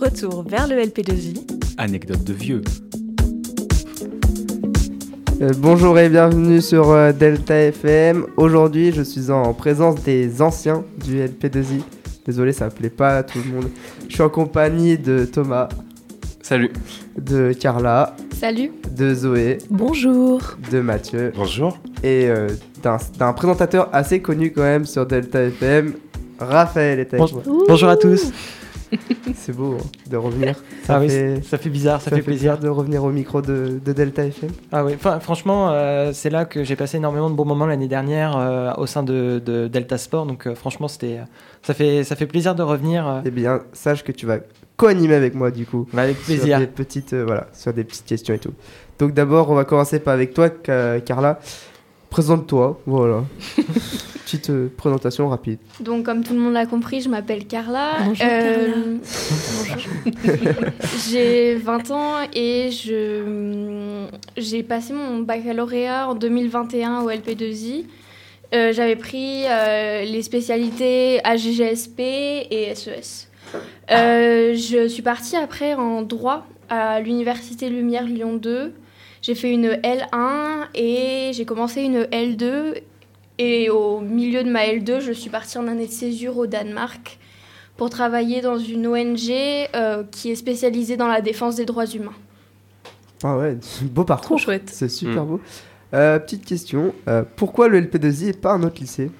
Retour vers le LP2I. Anecdote de vieux. Euh, bonjour et bienvenue sur euh, Delta FM. Aujourd'hui, je suis en présence des anciens du LP2I. Désolé, ça ne plaît pas à tout le monde. Je suis en compagnie de Thomas, Salut. de Carla, Salut. de Zoé, Bonjour. de Mathieu Bonjour. et euh, d'un présentateur assez connu quand même sur Delta FM, Raphaël est avec moi. Bonjour à tous. C'est beau hein, de revenir. Ça Ah oui, fait, ça fait bizarre, ça, fait plaisir. de revenir au micro de, de Delta FM. Ah oui, enfin, franchement, euh, c'est là que j'ai passé énormément de bons moments l'année dernière euh, au sein de, de Delta Sport. Donc euh, franchement, c'était, ça fait, ça fait plaisir de revenir. Eh bien, sache que tu vas co-animer avec moi du coup. bah, avec Sur plaisir. des petites, voilà, sur des petites questions et tout. Donc d'abord, on va commencer par avec toi, Ca- Carla. Présente-toi, voilà. Petite euh, présentation rapide. Donc, comme tout le monde l'a compris, je m'appelle Carla. Bonjour, bonjour. J'ai 20 ans et je j'ai passé mon baccalauréat en 2021 au LP2I. Euh, J'avais pris euh, les spécialités AGGSP et SES. Euh, je suis partie après en droit à l'Université Lumière Lyon 2. J'ai fait une L1 et j'ai commencé une L2 et au milieu de ma L2, je suis partie en année de césure au Danemark pour travailler dans une ONG euh, qui est spécialisée dans la défense des droits humains. Ah ouais, beau parcours. Trop chouette. C'est super Mm. beau. Euh, petite question, euh, pourquoi le LP2I et pas un autre lycée?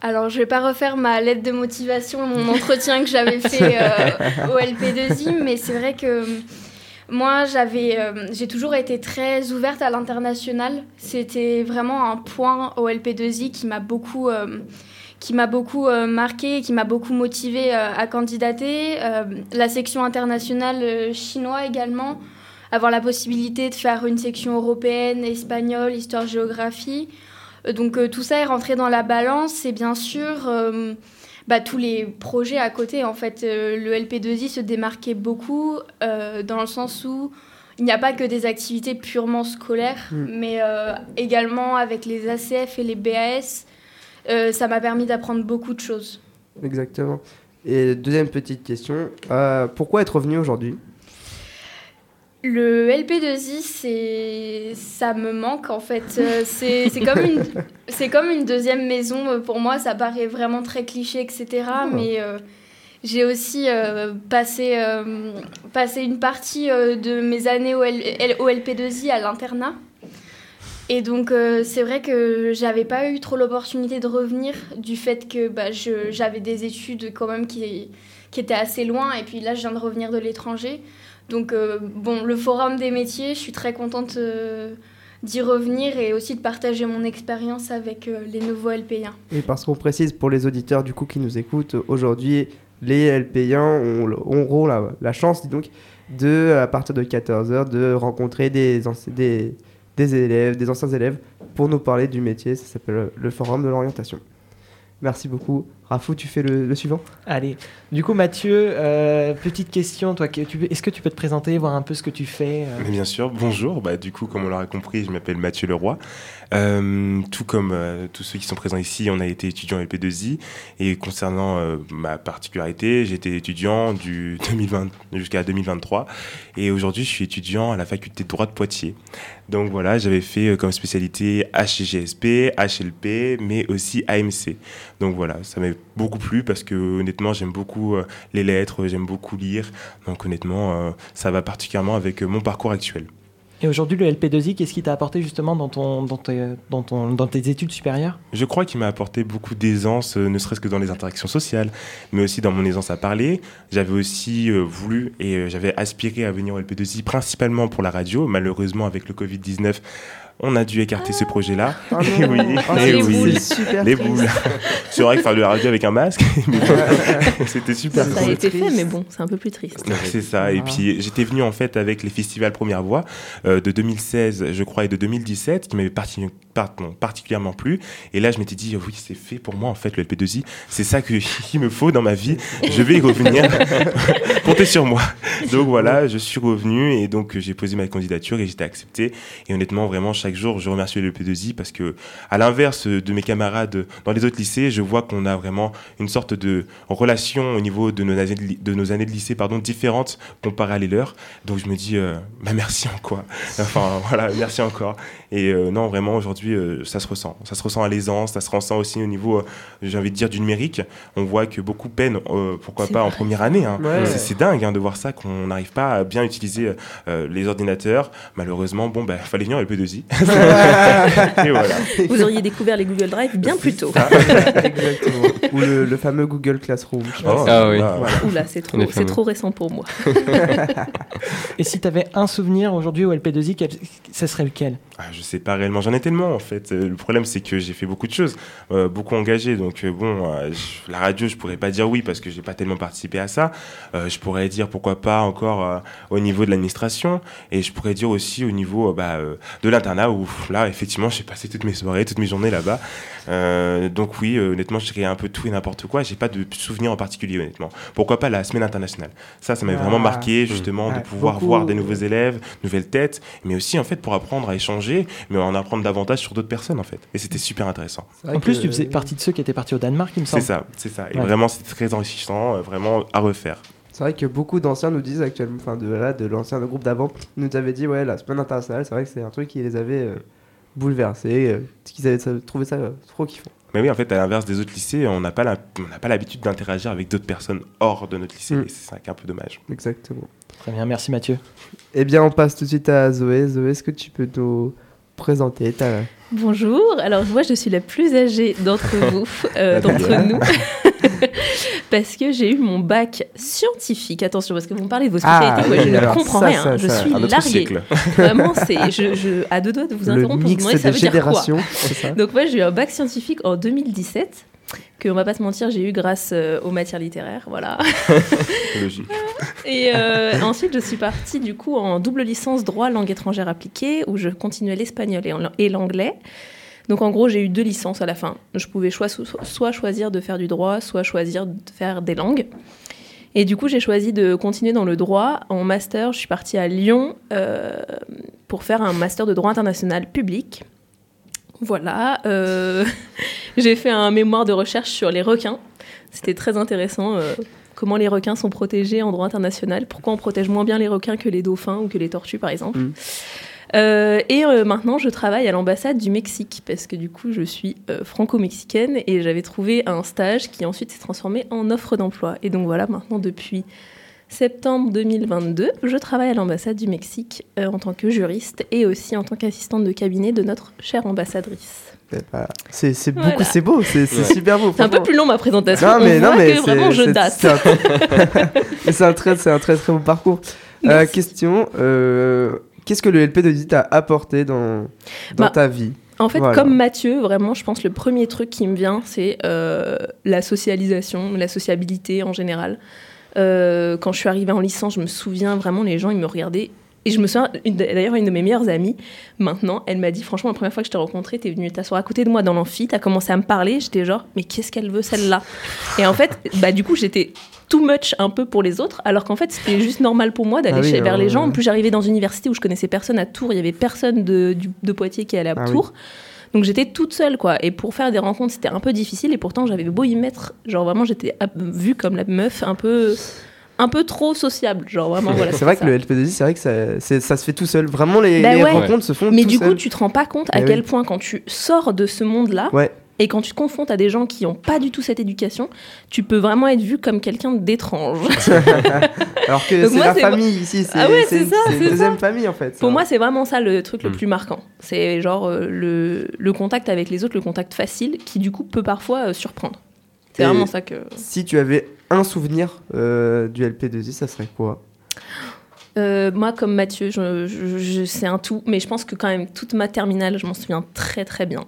Alors, je vais pas refaire ma lettre de motivation, mon entretien que j'avais fait euh, au LP2I, mais c'est vrai que moi, j'avais, euh, j'ai toujours été très ouverte à l'international. C'était vraiment un point au LP2I qui m'a beaucoup, euh, qui m'a beaucoup euh, marqué, qui m'a beaucoup motivée euh, à candidater. Euh, la section internationale euh, chinois également, avoir la possibilité de faire une section européenne, espagnole, histoire-géographie. Euh, Donc tout ça est rentré dans la balance et bien sûr bah, tous les projets à côté. En fait, euh, le LP2I se démarquait beaucoup euh, dans le sens où il n'y a pas que des activités purement scolaires, Mm. mais euh, également avec les ACF et les BAS, ça m'a permis d'apprendre beaucoup de choses. Exactement. Et deuxième petite question, pourquoi être revenu aujourd'hui? Le LP2I, c'est ça me manque en fait. Euh, c'est comme une c'est comme une deuxième maison euh, pour moi. Ça paraît vraiment très cliché, etc. Mais euh, j'ai aussi euh, passé euh, passé une partie de mes années au, L- au LP2I à l'internat. Et donc euh, c'est vrai que j'avais pas eu trop l'opportunité de revenir du fait que bah, j'avais des études quand même qui qui étaient assez loin. Et puis là, je viens de revenir de l'étranger. Donc, euh, bon, le forum des métiers, je suis très contente euh, d'y revenir et aussi de partager mon expérience avec les nouveaux LP1. Et parce qu'on précise pour les auditeurs du coup qui nous écoutent, aujourd'hui, les LP1 ont, auront la, chance, dis donc, de, à partir de 14h, de rencontrer des, des, des élèves, des anciens élèves, pour nous parler du métier. Ça s'appelle le Forum de l'orientation. Merci beaucoup. Rafou, tu fais le, le suivant Allez. Du coup, Mathieu, euh, petite question. Toi, est-ce que tu peux te présenter, voir un peu ce que tu fais euh Mais bien sûr, bonjour. Bah, du coup, comme on l'aura compris, je m'appelle Mathieu Leroy. Euh, tout comme euh, tous ceux qui sont présents ici, on a été étudiant LP2I. Et concernant euh, ma particularité, j'étais étudiant du 2020 jusqu'à 2023. Et aujourd'hui, je suis étudiant à la faculté de droit de Poitiers. Donc voilà, j'avais fait euh, comme spécialité HGSP, HLP, mais aussi AMC. Donc voilà, ça m'a beaucoup plu parce que honnêtement, j'aime beaucoup euh, les lettres, j'aime beaucoup lire. Donc honnêtement, euh, ça va particulièrement avec euh, mon parcours actuel. Et aujourd'hui, le LP2I, qu'est-ce qui t'a apporté justement dans, ton, dans, tes, dans, ton, dans tes études supérieures? Je crois qu'il m'a apporté beaucoup d'aisance, ne serait-ce que dans les interactions sociales, mais aussi dans mon aisance à parler. J'avais aussi voulu et j'avais aspiré à venir au LP2I, principalement pour la radio. Malheureusement, avec le Covid-19, on a dû écarter ce projet-là. Ah Eh oui, Ah, oui. c'est super Les boules. C'est vrai que faire de la radio avec un masque, c'était super Ça a été fait, mais bon, c'est un peu plus triste. C'est ça. Et Ah. puis j'étais venu en fait avec les festivals Première Voix euh, de 2016, je crois, et de 2017, qui m'avaient parti- particulièrement plu. Et là, je m'étais dit, oui, c'est fait pour moi, en fait, le LP2I. C'est ça qu'il me faut dans ma vie. Je vais y revenir. Comptez sur moi. Donc voilà, je suis revenu et donc j'ai posé ma candidature et j'étais accepté. Et honnêtement, vraiment, chaque jour, je remercie le LP2I parce que, à l'inverse de mes camarades dans les autres lycées, je vois qu'on a vraiment une sorte de relation au niveau de nos années de nos années de lycée pardon, différentes comparées à les leurs. Donc je me dis, euh, bah merci encore. Enfin voilà, merci encore. Et euh, non, vraiment, aujourd'hui, euh, ça se ressent. Ça se ressent à l'aisance, ça se ressent aussi au niveau, euh, j'ai envie de dire, du numérique. On voit que beaucoup peinent, euh, pourquoi pas en première année. hein. Ouais. C'est- C'est dingue hein, de voir ça, qu'on n'arrive pas à bien utiliser euh, les ordinateurs. Malheureusement, bon, bah, fallait venir au LP2I. Et voilà. Vous auriez découvert les Google Drive bien plus tôt. Exactement. Ou le, le fameux Google Classroom. je pense. Oh, Ah oui. voilà. Oula, c'est trop, trop récent pour moi. Et si tu avais un souvenir aujourd'hui au LP2I, quel- ça serait lequel? Ah, je sais pas réellement, j'en ai tellement en fait. Euh, Le problème c'est que j'ai fait beaucoup de choses, euh, beaucoup engagé. Donc euh, bon, euh, je- la radio, je pourrais pas dire oui parce que j'ai pas tellement participé à ça. Je pourrais dire pourquoi pas encore au niveau de l'administration et je pourrais dire aussi au niveau bah, de l'internat où là effectivement j'ai passé toutes mes soirées, toutes mes journées là-bas. Donc oui, honnêtement, je dirais un peu tout et n'importe quoi. J'ai pas de souvenir en particulier honnêtement. Pourquoi pas la semaine internationale? Ça, ça m'a Ah. vraiment marqué justement Ouais, de pouvoir beaucoup. voir des nouveaux élèves, nouvelles têtes, mais aussi en fait pour apprendre à échanger, mais en apprendre davantage sur d'autres personnes en fait. Et c'était super intéressant. C'est En plus, que- tu faisais partie de ceux qui étaient partis au Danemark, il me C'est semble. ça, c'est ça. Et Ouais. vraiment, c'était très enrichissant, euh, vraiment à refaire. C'est vrai que beaucoup d'anciens nous disent actuellement, enfin de, là, de l'ancien groupe d'avant, nous avaient dit ouais la semaine internationale, c'est vrai que c'est un truc qui les avait euh, bouleversés, euh, qu'ils avaient trouvé ça euh, trop kiffant. Mais oui, en fait, à l'inverse des autres lycées, on n'a pas la- on n'a pas l'habitude d'interagir avec d'autres personnes hors de notre lycée. Mm. Et c'est ça qui est un peu dommage. Exactement. Très bien, merci Mathieu. Eh bien on passe tout de suite à Zoé. Zoé, est-ce que tu peux nous présenter ta... Bonjour, alors moi je suis la plus âgée d'entre vous, euh, d'entre nous, parce que j'ai eu mon bac scientifique. Attention, parce que vous me parlez de vos Ah, spécialités, quoi, oui, je ne comprends ça, rien, ça, je ça. suis larguée. Vraiment, c'est je, je, à deux doigts de vous interrompre pour vous demander ça veut dire quoi. Donc moi j'ai eu un bac scientifique en 2017, que on va pas se mentir, j'ai eu grâce euh, aux matières littéraires, voilà. Logique. Et euh, ensuite, je suis partie du coup en double licence droit langue étrangère appliquée, où je continuais l'espagnol et l'anglais. Donc en gros, j'ai eu deux licences à la fin. Je pouvais soit choisir de faire du droit, soit choisir de faire des langues. Et du coup, j'ai choisi de continuer dans le droit. En master, je suis partie à Lyon euh, pour faire un master de droit international public. Voilà. euh, j'ai fait un mémoire de recherche sur les requins. C'était très intéressant. euh, comment les requins sont protégés en droit international, pourquoi on protège moins bien les requins que les dauphins ou que les tortues par exemple. Mm. Euh, et euh, maintenant je travaille à l'ambassade du Mexique parce que du coup je suis euh, franco-mexicaine et j'avais trouvé un stage qui ensuite s'est transformé en offre d'emploi. Et donc voilà, maintenant depuis septembre 2022, je travaille à l'ambassade du Mexique euh, en tant que juriste et aussi en tant qu'assistante de cabinet de notre chère ambassadrice. C'est pas- C'est c'est Voilà. beaucoup, c'est beau, c'est c'est Ouais. super beau. C'est un peu plus long ma présentation. Non mais on non voit mais que vraiment c'est- je date. C'est un, Mais c'est un très c'est un très très beau parcours. Euh, question euh, qu'est-ce que le LP2I t'a apporté dans dans Bah, ta vie? En fait, Voilà. comme Mathieu, vraiment, je pense le premier truc qui me vient, c'est euh, la socialisation, la sociabilité en général. Euh, quand je suis arrivée en licence, je me souviens vraiment, les gens, ils me regardaient. Et je me souviens, d'ailleurs, une de mes meilleures amies, maintenant, elle m'a dit, franchement, la première fois que je t'ai rencontrée, t'es venue t'asseoir à côté de moi dans l'amphi, t'as commencé à me parler, j'étais genre, mais qu'est-ce qu'elle veut celle-là? Et en fait, bah, du coup, j'étais too much un peu pour les autres, alors qu'en fait, c'était juste normal pour moi d'aller Ah oui, chez- vers euh, les gens. En plus, j'arrivais dans une université où je connaissais personne à Tours, il y avait personne de, du- de Poitiers qui allait à Ah oui. Tours. Donc j'étais toute seule, quoi. Et pour faire des rencontres, c'était un peu difficile. Et pourtant, j'avais beau y mettre. Genre vraiment, j'étais vue comme la meuf un peu, un peu trop sociable. Genre vraiment, voilà. C'est vrai ça. que le LP2I, c'est vrai que ça, ça se fait tout seul. Vraiment, les, Bah les ouais. rencontres se font Mais tout du coup, seul. tu te rends pas compte à Eh quel oui. point, quand tu sors de ce monde-là, Ouais. Et quand tu te confrontes à des gens qui n'ont pas du tout cette éducation, tu peux vraiment être vu comme quelqu'un d'étrange. Alors que c'est la famille ici. Ah ouais, c'est ça, c'est deuxième famille en fait. Pour moi, c'est vraiment ça le truc le Mm. plus marquant. C'est genre euh, le, le contact avec les autres, le contact facile, qui du coup peut parfois euh, surprendre. C'est vraiment ça que. si tu avais un souvenir euh, du LP2I, ça serait quoi? Euh, moi, comme Mathieu, je, je- je- c'est un tout, mais je pense que quand même toute ma terminale, je m'en souviens très très bien.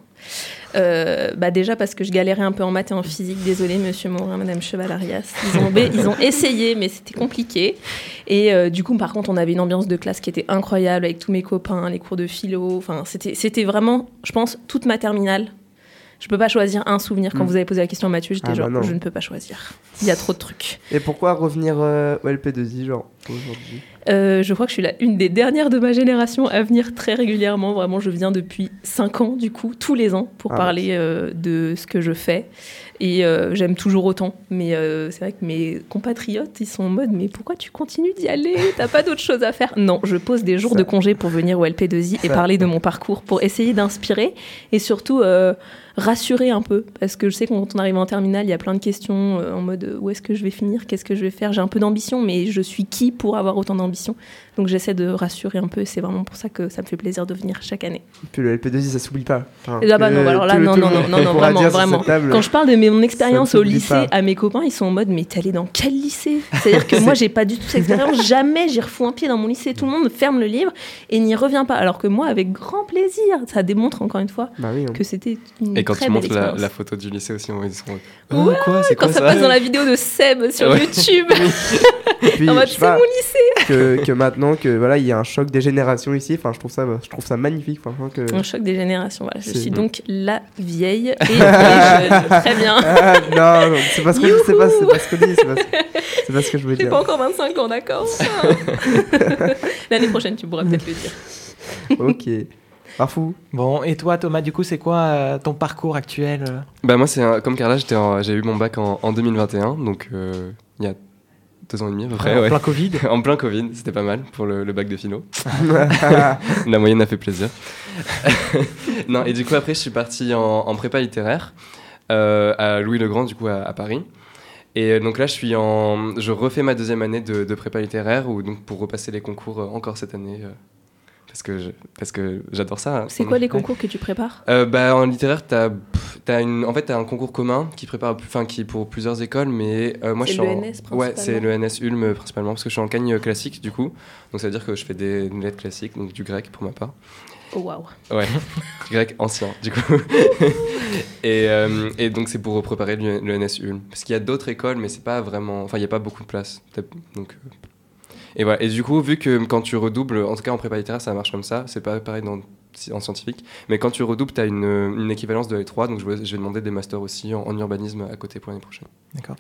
Euh, bah déjà parce que je galérais un peu en maths et en physique. Désolée, Monsieur Morin, Madame Cheval-Arias. Ils ont, ils ont essayé, mais c'était compliqué. Et euh, du coup, par contre, on avait une ambiance de classe qui était incroyable avec tous mes copains, les cours de philo. Enfin, c'était, c'était vraiment, je pense, toute ma terminale. Je peux pas choisir un souvenir. Quand Mm. vous avez posé la question à Mathieu, j'étais Ah bah genre, non. je ne peux pas choisir. Il y a trop de trucs. Et pourquoi revenir euh, au LP2I, genre, aujourd'hui? Euh, je crois que je suis la, une des dernières de ma génération à venir très régulièrement. Vraiment, je viens depuis 5 ans, du coup, tous les ans, pour Ah, parler euh, de ce que je fais. Et euh, j'aime toujours autant. Mais c'est vrai que mes compatriotes, ils sont en mode Mais pourquoi tu continues d'y aller? T'as pas d'autre chose à faire? Non, je pose des jours Ça- de congé pour venir au LP2I et parler de mon parcours, pour essayer d'inspirer et surtout rassurer un peu. Parce que je sais que quand on arrive en terminale, il y a plein de questions en mode Où est-ce que je vais finir? Qu'est-ce que je vais faire? J'ai un peu d'ambition, mais je suis qui pour avoir autant d'ambition? Donc j'essaie de rassurer un peu et c'est vraiment pour ça que ça me fait plaisir de venir chaque année. Puis le LP2I, ça s'oublie pas. Enfin, Et là, bah non, alors là, non, non, non, vraiment, dire vraiment. table. Quand je parle de mon expérience Ça au lycée pas. à mes copains, ils sont en mode mais t'es allé dans quel lycée? C'est-à-dire que moi j'ai pas du tout cette expérience, jamais j'y refous un pied dans mon lycée. Tout le monde ferme le livre et n'y revient pas. Alors que moi, avec grand plaisir, ça démontre encore une fois Bah oui, hein. que c'était une Et quand très tu montres la, photo du lycée aussi, ils sont. Ouais, Oh, quoi, c'est Quand quoi ça passe dans la vidéo de Seb sur Ouais. YouTube, Et en mode c'est mon lycée. Que, que maintenant que voilà il y a un choc des générations ici enfin je trouve ça je trouve ça magnifique franchement que Un choc des générations. Voilà, je suis donc la vieille et les jeunes. Très bien. ah, non, non, c'est pas ce que je- c'est pas, c'est pas ce que je dis c'est pas, ce- c'est pas ce que je veux J'ai dire pas encore 25 ans, d'accord L'année prochaine, tu pourras peut-être le dire. ok Parfou Bon, et toi, Thomas, du coup, c'est quoi euh, ton parcours actuel? Bah, moi, c'est comme Carla, j'ai eu mon bac en, en 2021, donc euh, il y a deux ans et demi à peu près. En ouais. plein Covid en plein Covid, c'était pas mal pour le, le bac de philo. La moyenne a fait plaisir. non, et du coup, après, je suis parti en, en prépa littéraire euh, à Louis-le-Grand, du coup, à, à Paris. Et euh, donc là, je suis en, je refais ma deuxième année de, de prépa littéraire, ou donc pour repasser les concours euh, encore cette année, euh, parce que je- parce que j'adore ça. hein. C'est quoi les concours que tu prépares? Euh, bah, en littéraire, t'as, t'as une, en fait, t'as un concours commun qui prépare, enfin, qui est pour plusieurs écoles, mais euh, moi, C'est je suis en- Ouais, c'est principalement l'ENS Ulm euh, principalement, parce que je suis en cagne classique, du coup. Donc, ça veut dire que je fais des lettres classiques, donc du grec pour ma part. Oh waouh. Ouais, grec ancien, du coup. et, euh, et donc, c'est pour préparer l'U- l'ENS Ulm. Parce qu'il y a d'autres écoles, mais c'est pas vraiment. Enfin, il n'y a pas beaucoup de place. Donc, et voilà. Et du coup, vu que quand tu redoubles, en tout cas en prépa littéraire, ça marche comme ça. C'est pas pareil dans, en scientifique. Mais quand tu redoubles, tu as une, une équivalence de L3. Donc, je vais, je vais demander des masters aussi en, en urbanisme à côté pour l'année prochaine. D'accord.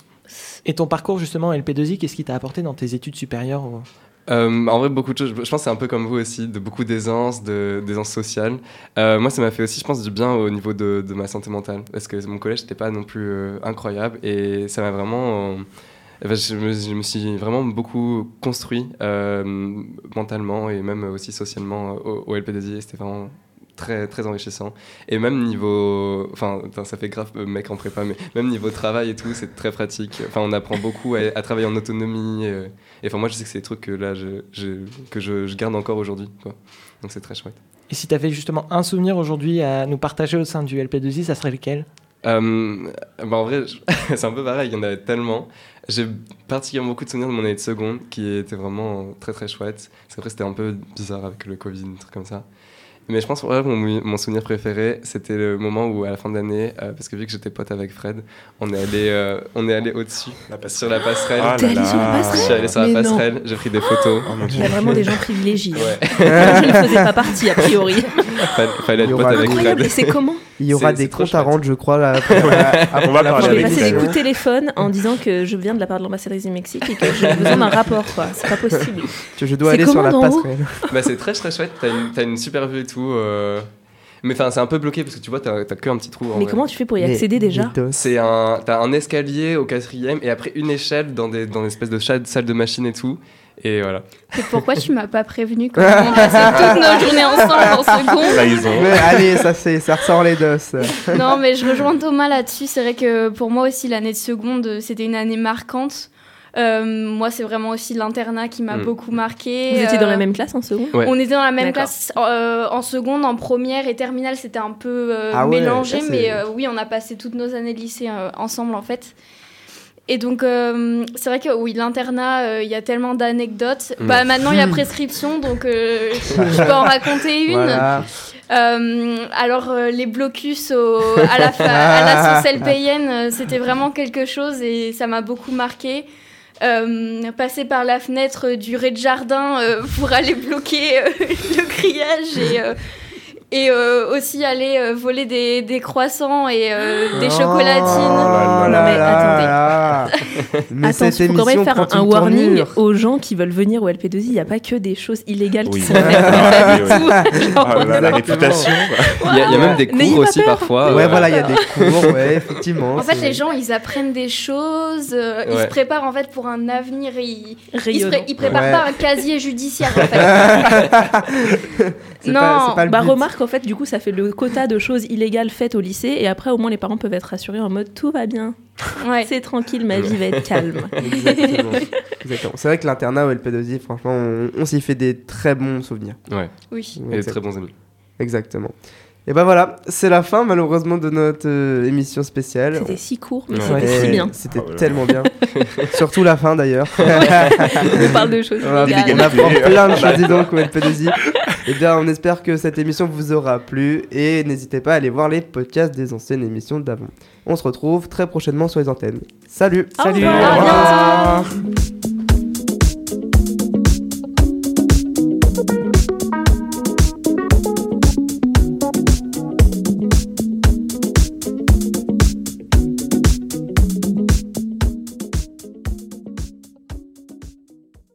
Et ton parcours, justement, LP2I, qu'est-ce qui t'a apporté dans tes études supérieures ou- Euh, en vrai, beaucoup de choses. Je pense que c'est un peu comme vous aussi, de beaucoup d'aisance, d'aisance sociale. Euh, moi, ça m'a fait aussi, je pense, du bien au niveau de, de ma santé mentale. Parce que mon collège n'était pas non plus euh, incroyable. Et ça m'a vraiment. Eh ben, je, me, suis vraiment beaucoup construit euh, mentalement et même aussi socialement euh, au, au LP2I. et C'était vraiment très, très enrichissant. Et même niveau. Enfin, ça fait grave euh, mec en prépa, mais même niveau travail et tout, c'est très pratique. Enfin, on apprend beaucoup à, travailler en autonomie. et enfin, moi, je sais que c'est des trucs que là, je, que je, je garde encore aujourd'hui. Donc, c'est très chouette. Et si t'avais justement un souvenir aujourd'hui à nous partager au sein du LP2I, ça serait lequel? Euh, bah, en vrai, je- c'est un peu pareil, il y en avait tellement. J'ai particulièrement beaucoup de souvenirs de mon année de seconde qui était vraiment très très chouette. Parce qu'après, c'était un peu bizarre avec le Covid, un truc comme ça. Mais je pense que mon, mon souvenir préféré, c'était le moment où, à la fin de l'année, euh, parce que vu que j'étais pote avec Fred, on est allé, euh, on est allé au-dessus, sur la passerelle. Ah T'es là allé sur la là. Je suis passerelle allé sur la Mais passerelle, j'ai pris des photos. Oh Il y a vraiment des gens privilégiés. Ouais, je ne faisais pas partie, a priori. fallait, fallait Il y être pote avec Incroyable. Et Fred. c'est comment il y aura des comptes à rendre je crois là, après, après On va parler Je vais passer des coups de téléphone en disant que je viens de la part de l'ambassadrice du Mexique et que j'ai besoin d'un rapport, quoi. C'est pas possible. Que je dois aller sur la passerelle Bah, c'est très très chouette, t'as une, une super vue et tout. euh, Mais enfin, c'est un peu bloqué parce que tu vois, t'as que un petit trou. en Mais vrai. comment tu fais pour y accéder déjà les. C'est un, t'as un escalier au quatrième et après une échelle dans des, dans une espèce de salle de machine et tout. Et voilà. Pourquoi tu m'as pas prévenu quand on passait toutes nos journées ensemble en seconde. Trahison. Mais allez ça, c'est- ça ressort les dos Non, mais je rejoins Thomas là-dessus. C'est vrai que pour moi aussi, l'année de seconde, c'était une année marquante. Euh, moi, c'est vraiment aussi l'internat qui m'a Mm. beaucoup marqué. Vous étiez dans la Euh, même classe en seconde? Ouais. On était dans la même D'accord. classe euh, en seconde, en première et terminale, c'était un peu euh, Ah ouais, mélangé, ça, mais euh, oui, on a passé toutes nos années de lycée euh, ensemble en fait. Et donc, euh, c'est vrai que oui, l'internat, euh, il y a tellement d'anecdotes. Bah, maintenant, il y a prescription, donc euh, je peux en raconter une. Voilà. Euh, alors, euh, les blocus au- à, la fa- à la sauce LPN, euh, c'était vraiment quelque chose et ça m'a beaucoup marqué. Euh, passer par la fenêtre du rez-de-jardin euh, pour aller bloquer euh, le grillage et, euh, et euh, aussi aller euh, voler des, des croissants et euh, des Oh chocolatines. là Non, mais là attendez. Mais Attends, cette il faut quand même faire un warning tournure. aux gens qui veulent venir au LP2I. Il n'y a pas que des choses illégales Oui. qui sont la, réputation. Il y, a- il y a même des cours aussi peur. parfois. Ouais, voilà, il y a des cours, ouais, effectivement. En fait, les gens, ils apprennent des choses, euh, ils se préparent en fait pour un avenir, ils, ils, pré- préparent Ouais. pas un casier judiciaire en fait. c'est non, pas, pas Bah but. Remarque en fait du coup ça fait le quota de choses illégales faites au lycée et après au moins les parents peuvent être rassurés en mode tout va bien, Ouais. c'est tranquille, ma vie va être calme. Exactement. C'est vrai que l'internat au LP2I, franchement, on, on s'y fait des très bons souvenirs. Ouais, Oui. et des très bons amis. Exactement. Et ben voilà, c'est la fin malheureusement de notre euh, émission spéciale. C'était si court mais Ouais. c'était si bien. C'était Oh là. tellement bien. Surtout la fin d'ailleurs. On parle de choses On on apprend plein de choses dis donc au LP2I. Et bien, on espère que cette émission vous aura plu et n'hésitez pas à aller voir les podcasts des anciennes émissions d'avant. On se retrouve très prochainement sur les antennes. Salut Au Salut. revoir. À bientôt.